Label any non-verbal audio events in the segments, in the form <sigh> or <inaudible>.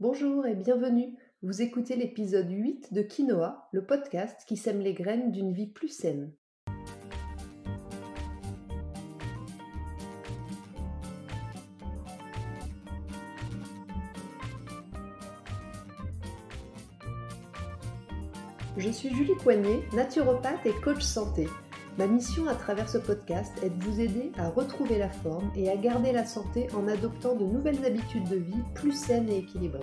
Bonjour et bienvenue. Vous écoutez l'épisode 8 de Quinoa, le podcast qui sème les graines d'une vie plus saine. Je suis Julie Coignet, naturopathe et coach santé. Ma mission à travers ce podcast est de vous aider à retrouver la forme et à garder la santé en adoptant de nouvelles habitudes de vie plus saines et équilibrées.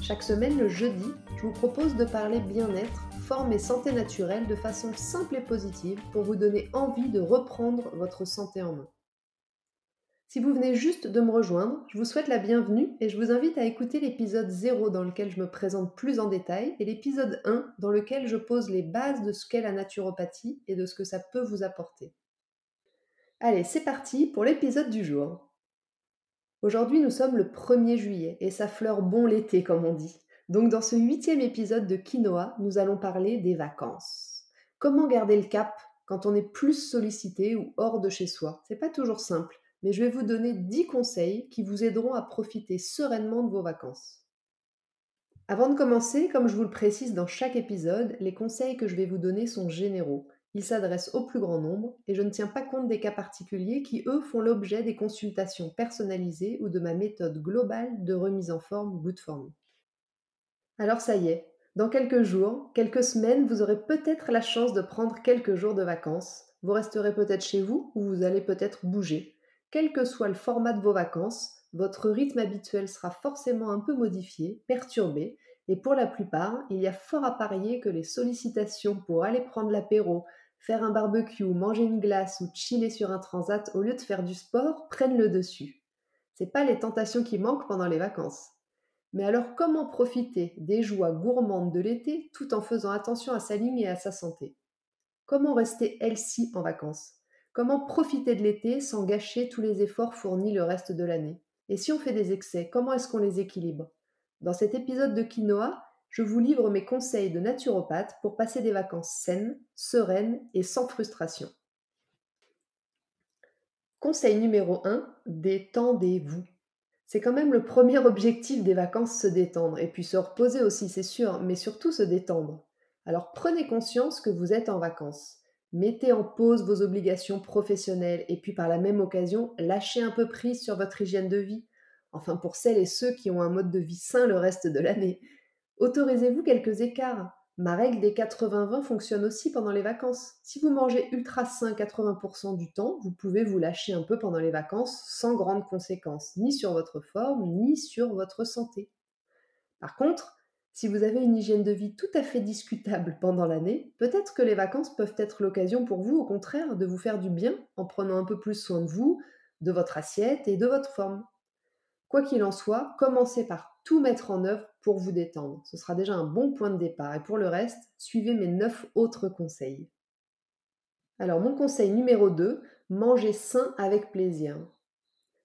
Chaque semaine, le jeudi, je vous propose de parler bien-être, forme et santé naturelle de façon simple et positive pour vous donner envie de reprendre votre santé en main. Si vous venez juste de me rejoindre, je vous souhaite la bienvenue et je vous invite à écouter l'épisode 0 dans lequel je me présente plus en détail et l'épisode 1 dans lequel je pose les bases de ce qu'est la naturopathie et de ce que ça peut vous apporter. Allez, c'est parti pour l'épisode du jour. Aujourd'hui, nous sommes le 1er juillet et ça fleure bon l'été comme on dit. Donc dans ce huitième épisode de Quinoa, nous allons parler des vacances. Comment garder le cap quand on est plus sollicité ou hors de chez soi? C'est pas toujours simple mais je vais vous donner 10 conseils qui vous aideront à profiter sereinement de vos vacances. Avant de commencer, comme je vous le précise dans chaque épisode, les conseils que je vais vous donner sont généraux. Ils s'adressent au plus grand nombre et je ne tiens pas compte des cas particuliers qui, eux, font l'objet des consultations personnalisées ou de ma méthode globale de remise en forme Good Form. Alors ça y est, dans quelques jours, quelques semaines, vous aurez peut-être la chance de prendre quelques jours de vacances. Vous resterez peut-être chez vous ou vous allez peut-être bouger. Quel que soit le format de vos vacances, votre rythme habituel sera forcément un peu modifié, perturbé, et pour la plupart, il y a fort à parier que les sollicitations pour aller prendre l'apéro, faire un barbecue, manger une glace ou chiller sur un transat au lieu de faire du sport prennent le dessus. C'est pas les tentations qui manquent pendant les vacances. Mais alors comment profiter des joies gourmandes de l'été tout en faisant attention à sa ligne et à sa santé? Comment rester healthy en vacances? Comment profiter de l'été sans gâcher tous les efforts fournis le reste de l'année? Et si on fait des excès, comment est-ce qu'on les équilibre? Dans cet épisode de Quinoa, je vous livre mes conseils de naturopathe pour passer des vacances saines, sereines et sans frustration. Conseil numéro 1, détendez-vous. C'est quand même le premier <laughs> objectif des vacances, se détendre, et puis se reposer aussi, c'est sûr, mais surtout se détendre. Alors prenez conscience que vous êtes en vacances. Mettez en pause vos obligations professionnelles et puis par la même occasion, lâchez un peu prise sur votre hygiène de vie. Enfin pour celles et ceux qui ont un mode de vie sain le reste de l'année. Autorisez-vous quelques écarts. Ma règle des 80-20 fonctionne aussi pendant les vacances. Si vous mangez ultra sain 80% du temps, vous pouvez vous lâcher un peu pendant les vacances sans grandes conséquences, ni sur votre forme, ni sur votre santé. Par contre, si vous avez une hygiène de vie tout à fait discutable pendant l'année, peut-être que les vacances peuvent être l'occasion pour vous, au contraire, de vous faire du bien en prenant un peu plus soin de vous, de votre assiette et de votre forme. Quoi qu'il en soit, commencez par tout mettre en œuvre pour vous détendre. Ce sera déjà un bon point de départ. Et pour le reste, suivez mes 9 autres conseils. Alors mon conseil numéro 2, mangez sain avec plaisir.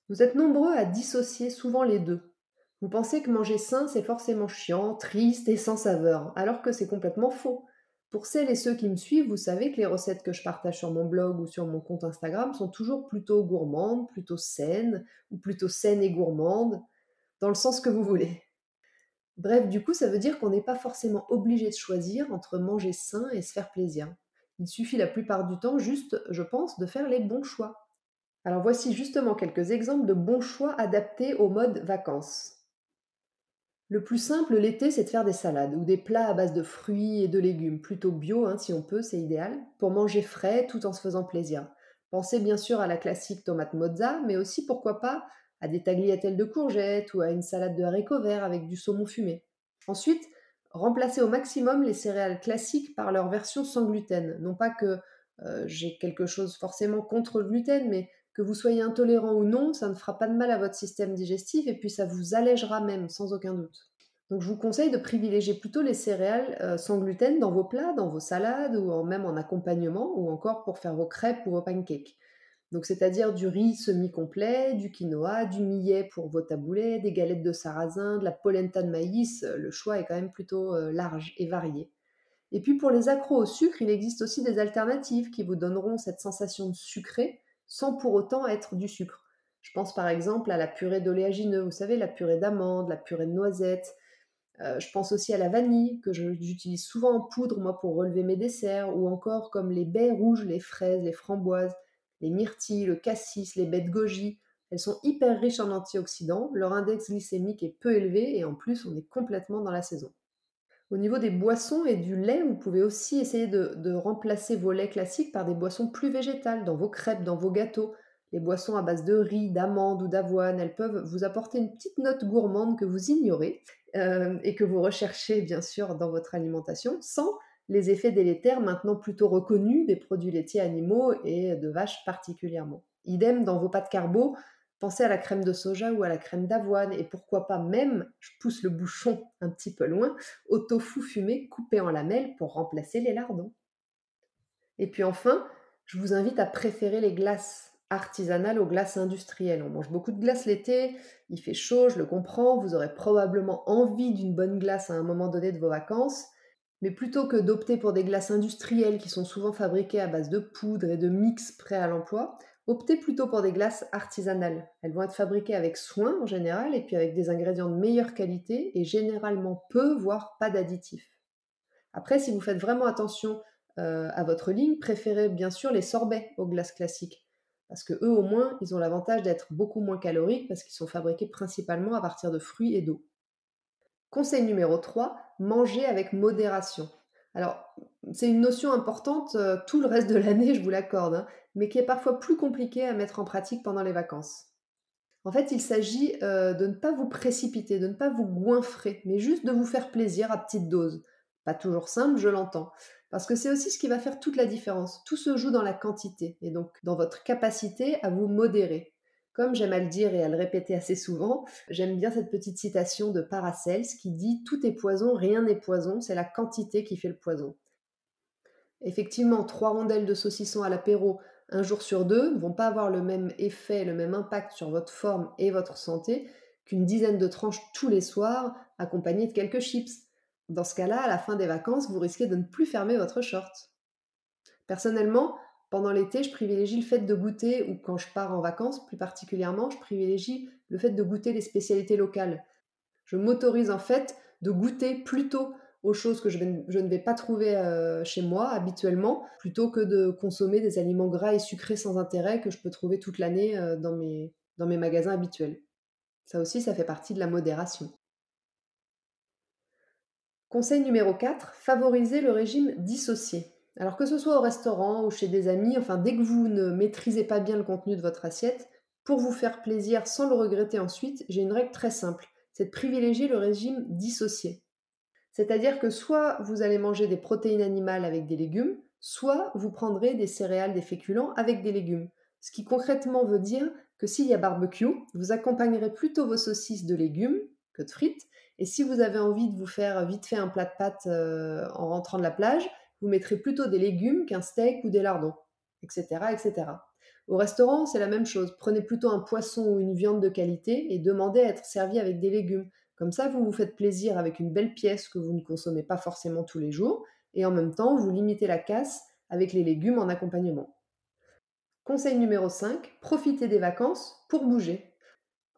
Vous êtes nombreux à dissocier souvent les deux. Vous pensez que manger sain, c'est forcément chiant, triste et sans saveur, alors que c'est complètement faux. Pour celles et ceux qui me suivent, vous savez que les recettes que je partage sur mon blog ou sur mon compte Instagram sont toujours plutôt gourmandes, plutôt saines, ou plutôt saines et gourmandes, dans le sens que vous voulez. Bref, du coup, ça veut dire qu'on n'est pas forcément obligé de choisir entre manger sain et se faire plaisir. Il suffit la plupart du temps juste, je pense, de faire les bons choix. Alors voici justement quelques exemples de bons choix adaptés au mode vacances. Le plus simple l'été, c'est de faire des salades ou des plats à base de fruits et de légumes, plutôt bio hein, si on peut, c'est idéal, pour manger frais tout en se faisant plaisir. Pensez bien sûr à la classique tomate mozza, mais aussi pourquoi pas à des tagliatelles de courgettes ou à une salade de haricots verts avec du saumon fumé. Ensuite, remplacez au maximum les céréales classiques par leur version sans gluten. Non pas que euh, j'ai quelque chose forcément contre le gluten, mais que vous soyez intolérant ou non, ça ne fera pas de mal à votre système digestif et puis ça vous allégera même, sans aucun doute. Donc je vous conseille de privilégier plutôt les céréales euh, sans gluten dans vos plats, dans vos salades ou même en accompagnement ou encore pour faire vos crêpes ou vos pancakes. Donc c'est-à-dire du riz semi-complet, du quinoa, du millet pour vos taboulets, des galettes de sarrasin, de la polenta de maïs, le choix est quand même plutôt euh, large et varié. Et puis pour les accros au sucre, il existe aussi des alternatives qui vous donneront cette sensation de sucré sans pour autant être du sucre. Je pense par exemple à la purée d'oléagineux, vous savez, la purée d'amandes, la purée de noisettes, Euh, je pense aussi à la vanille, que j'utilise souvent en poudre, moi, pour relever mes desserts, ou encore comme les baies rouges, les fraises, les framboises, les myrtilles, le cassis, les baies de goji. Elles sont hyper riches en antioxydants, leur index glycémique est peu élevé et en plus on est complètement dans la saison. Au niveau des boissons et du lait, vous pouvez aussi essayer de, remplacer vos laits classiques par des boissons plus végétales, dans vos crêpes, dans vos gâteaux. Les boissons à base de riz, d'amandes ou d'avoine, elles peuvent vous apporter une petite note gourmande que vous ignorez euh, et que vous recherchez bien sûr dans votre alimentation, sans les effets délétères maintenant plutôt reconnus des produits laitiers animaux et de vaches particulièrement. Idem dans vos pâtes carbo, pensez à la crème de soja ou à la crème d'avoine et pourquoi pas même, je pousse le bouchon un petit peu loin, au tofu fumé coupé en lamelles pour remplacer les lardons. Et puis enfin, je vous invite à préférer les glaces artisanales aux glaces industrielles. On mange beaucoup de glace l'été, il fait chaud, je le comprends, vous aurez probablement envie d'une bonne glace à un moment donné de vos vacances, mais plutôt que d'opter pour des glaces industrielles qui sont souvent fabriquées à base de poudre et de mix prêts à l'emploi, optez plutôt pour des glaces artisanales. Elles vont être fabriquées avec soin en général et puis avec des ingrédients de meilleure qualité et généralement peu, voire pas d'additifs. Après, si vous faites vraiment attention euh, à votre ligne, préférez bien sûr les sorbets aux glaces classiques. Parce que eux, au moins, ils ont l'avantage d'être beaucoup moins caloriques parce qu'ils sont fabriqués principalement à partir de fruits et d'eau. Conseil numéro 3, manger avec modération. Alors, c'est une notion importante euh, tout le reste de l'année, je vous l'accorde, hein, mais qui est parfois plus compliquée à mettre en pratique pendant les vacances. En fait, il s'agit euh, de ne pas vous précipiter, de ne pas vous goinfrer, mais juste de vous faire plaisir à petite dose. Pas toujours simple, je l'entends, parce que c'est aussi ce qui va faire toute la différence. Tout se joue dans la quantité, et donc dans votre capacité à vous modérer. Comme j'aime à le dire et à le répéter assez souvent, j'aime bien cette petite citation de Paracels qui dit Tout est poison, rien n'est poison, c'est la quantité qui fait le poison. Effectivement, trois rondelles de saucisson à l'apéro un jour sur deux ne vont pas avoir le même effet, le même impact sur votre forme et votre santé qu'une dizaine de tranches tous les soirs accompagnées de quelques chips. Dans ce cas-là, à la fin des vacances, vous risquez de ne plus fermer votre short. Personnellement, pendant l'été, je privilégie le fait de goûter, ou quand je pars en vacances plus particulièrement, je privilégie le fait de goûter les spécialités locales. Je m'autorise en fait de goûter plutôt aux choses que je, ne vais pas trouver euh, chez moi habituellement, plutôt que de consommer des aliments gras et sucrés sans intérêt que je peux trouver toute l'année euh, dans, mes, magasins habituels. Ça aussi, ça fait partie de la modération. Conseil numéro 4, favoriser le régime dissocié. Alors que ce soit au restaurant ou chez des amis, enfin dès que vous ne maîtrisez pas bien le contenu de votre assiette, pour vous faire plaisir sans le regretter ensuite, j'ai une règle très simple, c'est de privilégier le régime dissocié. C'est-à-dire que soit vous allez manger des protéines animales avec des légumes, soit vous prendrez des céréales, des féculents avec des légumes. Ce qui concrètement veut dire que s'il y a barbecue, vous accompagnerez plutôt vos saucisses de légumes que de frites. Et si vous avez envie de vous faire vite fait un plat de pâtes euh, en rentrant de la plage, vous mettrez plutôt des légumes qu'un steak ou des lardons, etc., etc. Au restaurant, c'est la même chose. Prenez plutôt un poisson ou une viande de qualité et demandez à être servi avec des légumes. Comme ça, vous vous faites plaisir avec une belle pièce que vous ne consommez pas forcément tous les jours et en même temps, vous limitez la casse avec les légumes en accompagnement. Conseil numéro 5, profitez des vacances pour bouger.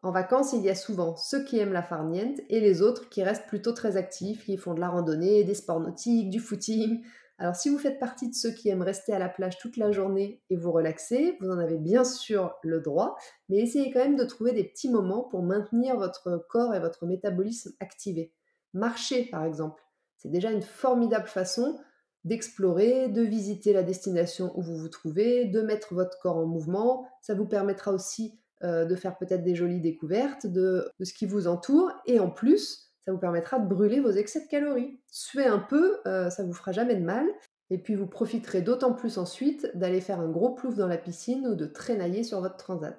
En vacances, il y a souvent ceux qui aiment la farniente et les autres qui restent plutôt très actifs, qui font de la randonnée, des sports nautiques, du footing, alors si vous faites partie de ceux qui aiment rester à la plage toute la journée et vous relaxer, vous en avez bien sûr le droit, mais essayez quand même de trouver des petits moments pour maintenir votre corps et votre métabolisme activés. Marcher par exemple, c'est déjà une formidable façon d'explorer, de visiter la destination où vous vous trouvez, de mettre votre corps en mouvement. Ça vous permettra aussi euh, de faire peut-être des jolies découvertes de, de ce qui vous entoure et en plus vous permettra de brûler vos excès de calories. Suez un peu, euh, ça vous fera jamais de mal. Et puis vous profiterez d'autant plus ensuite d'aller faire un gros plouf dans la piscine ou de traînailler sur votre transat.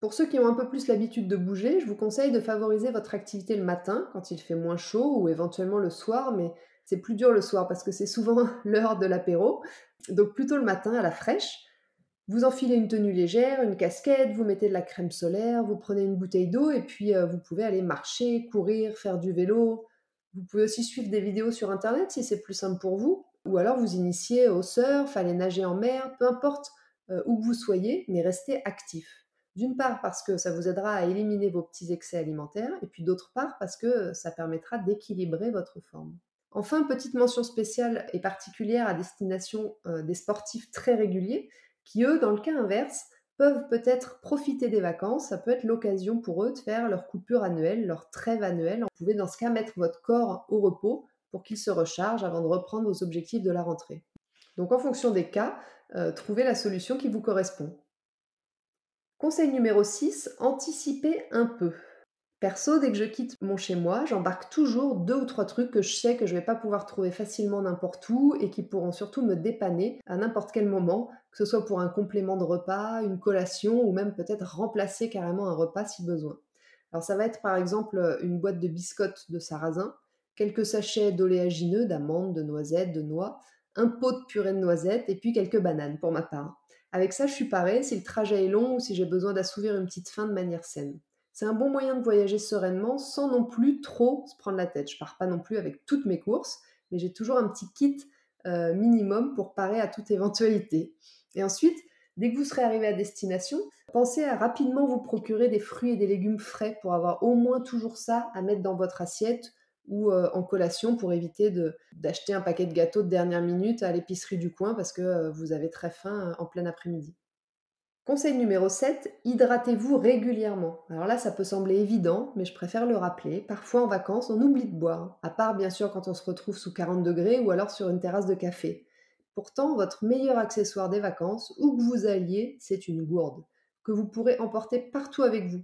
Pour ceux qui ont un peu plus l'habitude de bouger, je vous conseille de favoriser votre activité le matin quand il fait moins chaud ou éventuellement le soir, mais c'est plus dur le soir parce que c'est souvent <laughs> l'heure de l'apéro. Donc plutôt le matin à la fraîche. Vous enfilez une tenue légère, une casquette, vous mettez de la crème solaire, vous prenez une bouteille d'eau et puis euh, vous pouvez aller marcher, courir, faire du vélo. Vous pouvez aussi suivre des vidéos sur internet si c'est plus simple pour vous. Ou alors vous initier au surf, aller nager en mer, peu importe euh, où vous soyez, mais restez actif. D'une part parce que ça vous aidera à éliminer vos petits excès alimentaires, et puis d'autre part parce que ça permettra d'équilibrer votre forme. Enfin, petite mention spéciale et particulière à destination euh, des sportifs très réguliers, qui eux, dans le cas inverse, peuvent peut-être profiter des vacances. Ça peut être l'occasion pour eux de faire leur coupure annuelle, leur trêve annuelle. Vous pouvez dans ce cas mettre votre corps au repos pour qu'il se recharge avant de reprendre vos objectifs de la rentrée. Donc en fonction des cas, euh, trouvez la solution qui vous correspond. Conseil numéro 6, anticipez un peu. Perso, dès que je quitte mon chez moi, j'embarque toujours deux ou trois trucs que je sais que je vais pas pouvoir trouver facilement n'importe où et qui pourront surtout me dépanner à n'importe quel moment, que ce soit pour un complément de repas, une collation ou même peut-être remplacer carrément un repas si besoin. Alors ça va être par exemple une boîte de biscottes de sarrasin, quelques sachets d'oléagineux, d'amandes, de noisettes, de noix, un pot de purée de noisettes et puis quelques bananes pour ma part. Avec ça, je suis parée si le trajet est long ou si j'ai besoin d'assouvir une petite faim de manière saine. C'est un bon moyen de voyager sereinement sans non plus trop se prendre la tête. Je pars pas non plus avec toutes mes courses, mais j'ai toujours un petit kit euh, minimum pour parer à toute éventualité. Et ensuite, dès que vous serez arrivé à destination, pensez à rapidement vous procurer des fruits et des légumes frais pour avoir au moins toujours ça à mettre dans votre assiette ou euh, en collation pour éviter d'acheter un paquet de gâteaux de dernière minute à l'épicerie du coin parce que euh, vous avez très faim en plein après-midi. Conseil numéro 7, hydratez-vous régulièrement. Alors là, ça peut sembler évident, mais je préfère le rappeler. Parfois en vacances, on oublie de boire, à part bien sûr quand on se retrouve sous 40 degrés ou alors sur une terrasse de café. Pourtant, votre meilleur accessoire des vacances, où que vous alliez, c'est une gourde, que vous pourrez emporter partout avec vous.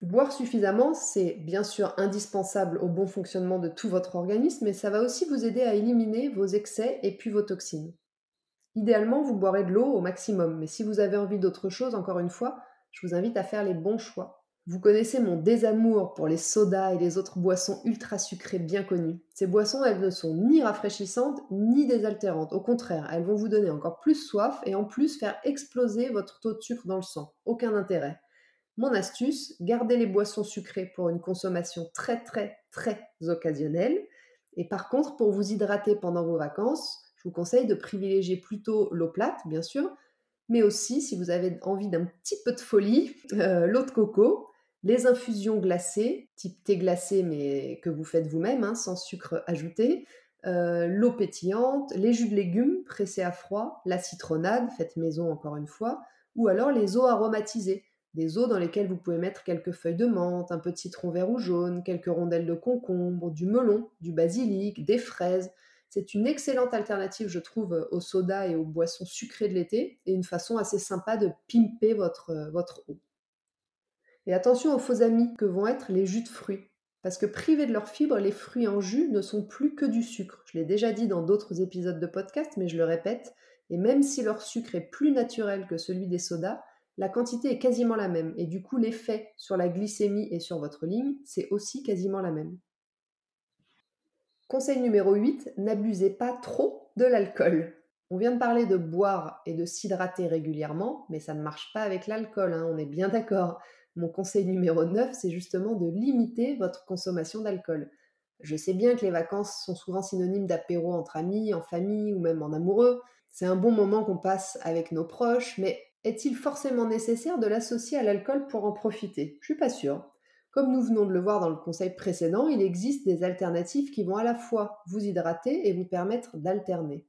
Boire suffisamment, c'est bien sûr indispensable au bon fonctionnement de tout votre organisme, mais ça va aussi vous aider à éliminer vos excès et puis vos toxines. Idéalement, vous boirez de l'eau au maximum, mais si vous avez envie d'autre chose, encore une fois, je vous invite à faire les bons choix. Vous connaissez mon désamour pour les sodas et les autres boissons ultra sucrées bien connues. Ces boissons, elles ne sont ni rafraîchissantes ni désaltérantes. Au contraire, elles vont vous donner encore plus soif et en plus faire exploser votre taux de sucre dans le sang. Aucun intérêt. Mon astuce, gardez les boissons sucrées pour une consommation très très très occasionnelle. Et par contre, pour vous hydrater pendant vos vacances, vous conseille de privilégier plutôt l'eau plate, bien sûr, mais aussi, si vous avez envie d'un petit peu de folie, euh, l'eau de coco, les infusions glacées, type thé glacé, mais que vous faites vous-même, hein, sans sucre ajouté, euh, l'eau pétillante, les jus de légumes pressés à froid, la citronnade, faite maison encore une fois, ou alors les eaux aromatisées, des eaux dans lesquelles vous pouvez mettre quelques feuilles de menthe, un peu de citron vert ou jaune, quelques rondelles de concombre, du melon, du basilic, des fraises, c'est une excellente alternative, je trouve, aux sodas et aux boissons sucrées de l'été et une façon assez sympa de pimper votre, euh, votre eau. Et attention aux faux amis que vont être les jus de fruits. Parce que privés de leur fibre, les fruits en jus ne sont plus que du sucre. Je l'ai déjà dit dans d'autres épisodes de podcast, mais je le répète. Et même si leur sucre est plus naturel que celui des sodas, la quantité est quasiment la même. Et du coup, l'effet sur la glycémie et sur votre ligne, c'est aussi quasiment la même. Conseil numéro 8, n'abusez pas trop de l'alcool. On vient de parler de boire et de s'hydrater régulièrement, mais ça ne marche pas avec l'alcool, hein, on est bien d'accord. Mon conseil numéro 9, c'est justement de limiter votre consommation d'alcool. Je sais bien que les vacances sont souvent synonymes d'apéro entre amis, en famille ou même en amoureux. C'est un bon moment qu'on passe avec nos proches, mais est-il forcément nécessaire de l'associer à l'alcool pour en profiter? Je suis pas sûre. Comme nous venons de le voir dans le conseil précédent, il existe des alternatives qui vont à la fois vous hydrater et vous permettre d'alterner.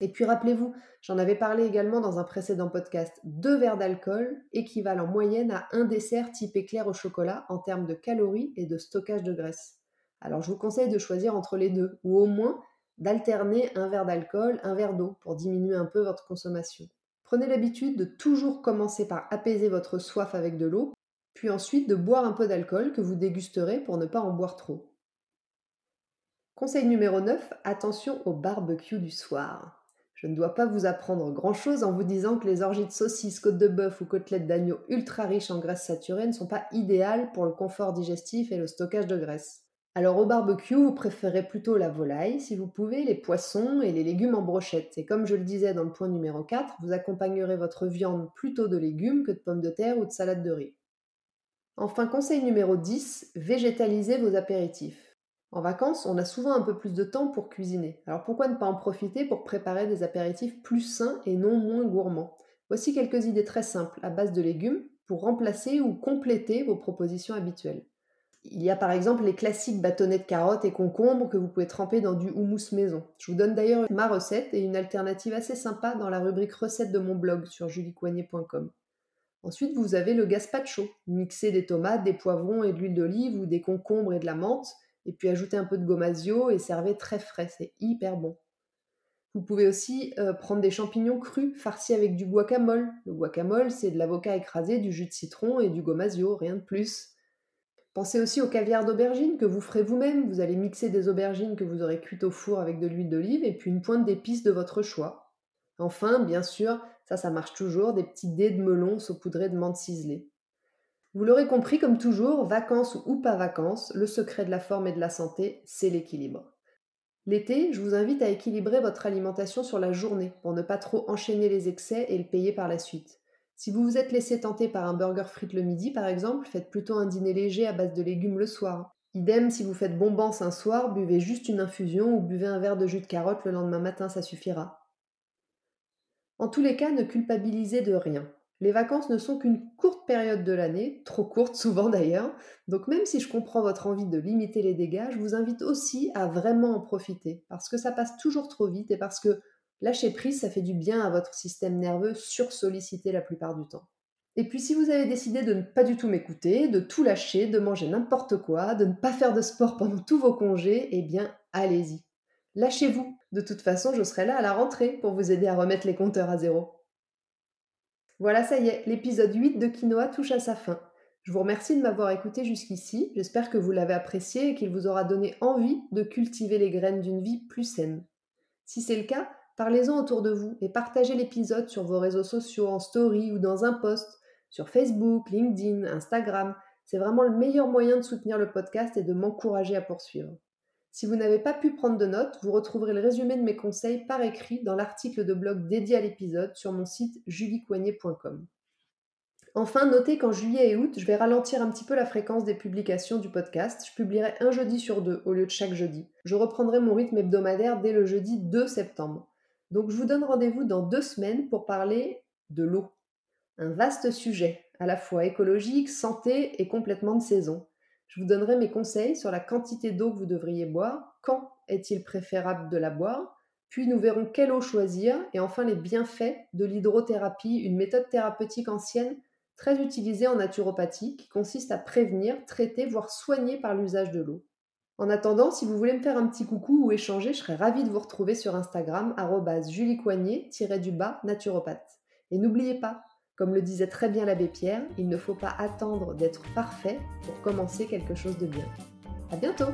Et puis rappelez-vous, j'en avais parlé également dans un précédent podcast, deux verres d'alcool équivalent en moyenne à un dessert type éclair au chocolat en termes de calories et de stockage de graisse. Alors je vous conseille de choisir entre les deux, ou au moins d'alterner un verre d'alcool, un verre d'eau, pour diminuer un peu votre consommation. Prenez l'habitude de toujours commencer par apaiser votre soif avec de l'eau, puis ensuite de boire un peu d'alcool que vous dégusterez pour ne pas en boire trop. Conseil numéro 9, attention au barbecue du soir. Je ne dois pas vous apprendre grand-chose en vous disant que les orgies de saucisses, côtes de bœuf ou côtelettes d'agneau ultra riches en graisse saturée ne sont pas idéales pour le confort digestif et le stockage de graisse. Alors au barbecue, vous préférez plutôt la volaille, si vous pouvez, les poissons et les légumes en brochette. Et comme je le disais dans le point numéro 4, vous accompagnerez votre viande plutôt de légumes que de pommes de terre ou de salade de riz. Enfin, conseil numéro 10, végétalisez vos apéritifs. En vacances, on a souvent un peu plus de temps pour cuisiner. Alors pourquoi ne pas en profiter pour préparer des apéritifs plus sains et non moins gourmands? Voici quelques idées très simples à base de légumes, pour remplacer ou compléter vos propositions habituelles. Il y a par exemple les classiques bâtonnets de carottes et concombres que vous pouvez tremper dans du houmous maison. Je vous donne d'ailleurs ma recette et une alternative assez sympa dans la rubrique recettes de mon blog sur juliecoignet.com. Ensuite, vous avez le gazpacho. Mixez des tomates, des poivrons et de l'huile d'olive ou des concombres et de la menthe, et puis ajoutez un peu de gomasio et servez très frais, c'est hyper bon. Vous pouvez aussi euh, prendre des champignons crus farcis avec du guacamole. Le guacamole, c'est de l'avocat écrasé, du jus de citron et du gomasio, rien de plus. Pensez aussi au caviar d'aubergine que vous ferez vous-même. Vous allez mixer des aubergines que vous aurez cuites au four avec de l'huile d'olive et puis une pointe d'épices de votre choix. Enfin, bien sûr, ça, ça marche toujours, des petits dés de melon saupoudrés de menthe ciselée. Vous l'aurez compris, comme toujours, vacances ou pas vacances, le secret de la forme et de la santé, c'est l'équilibre. L'été, je vous invite à équilibrer votre alimentation sur la journée pour ne pas trop enchaîner les excès et le payer par la suite. Si vous vous êtes laissé tenter par un burger frites le midi, par exemple, faites plutôt un dîner léger à base de légumes le soir. Idem, si vous faites bombance un soir, buvez juste une infusion ou buvez un verre de jus de carotte le lendemain matin, ça suffira. En tous les cas, ne culpabilisez de rien. Les vacances ne sont qu'une courte période de l'année, trop courte souvent d'ailleurs, donc même si je comprends votre envie de limiter les dégâts, je vous invite aussi à vraiment en profiter, parce que ça passe toujours trop vite et parce que Lâcher prise, ça fait du bien à votre système nerveux sursollicité la plupart du temps. Et puis si vous avez décidé de ne pas du tout m'écouter, de tout lâcher, de manger n'importe quoi, de ne pas faire de sport pendant tous vos congés, eh bien allez-y. Lâchez-vous. De toute façon, je serai là à la rentrée pour vous aider à remettre les compteurs à zéro. Voilà, ça y est, l'épisode 8 de Quinoa touche à sa fin. Je vous remercie de m'avoir écouté jusqu'ici. J'espère que vous l'avez apprécié et qu'il vous aura donné envie de cultiver les graines d'une vie plus saine. Si c'est le cas, Parlez-en autour de vous et partagez l'épisode sur vos réseaux sociaux, en story ou dans un post, sur Facebook, LinkedIn, Instagram. C'est vraiment le meilleur moyen de soutenir le podcast et de m'encourager à poursuivre. Si vous n'avez pas pu prendre de notes, vous retrouverez le résumé de mes conseils par écrit dans l'article de blog dédié à l'épisode sur mon site juliecoignet.com. Enfin, notez qu'en juillet et août, je vais ralentir un petit peu la fréquence des publications du podcast. Je publierai un jeudi sur deux au lieu de chaque jeudi. Je reprendrai mon rythme hebdomadaire dès le jeudi 2 septembre. Donc je vous donne rendez-vous dans deux semaines pour parler de l'eau. Un vaste sujet, à la fois écologique, santé et complètement de saison. Je vous donnerai mes conseils sur la quantité d'eau que vous devriez boire, quand est-il préférable de la boire, puis nous verrons quelle eau choisir et enfin les bienfaits de l'hydrothérapie, une méthode thérapeutique ancienne très utilisée en naturopathie qui consiste à prévenir, traiter, voire soigner par l'usage de l'eau. En attendant, si vous voulez me faire un petit coucou ou échanger, je serais ravie de vous retrouver sur Instagram, juliecoignet-du-bas naturopathe. Et n'oubliez pas, comme le disait très bien l'abbé Pierre, il ne faut pas attendre d'être parfait pour commencer quelque chose de bien. À bientôt!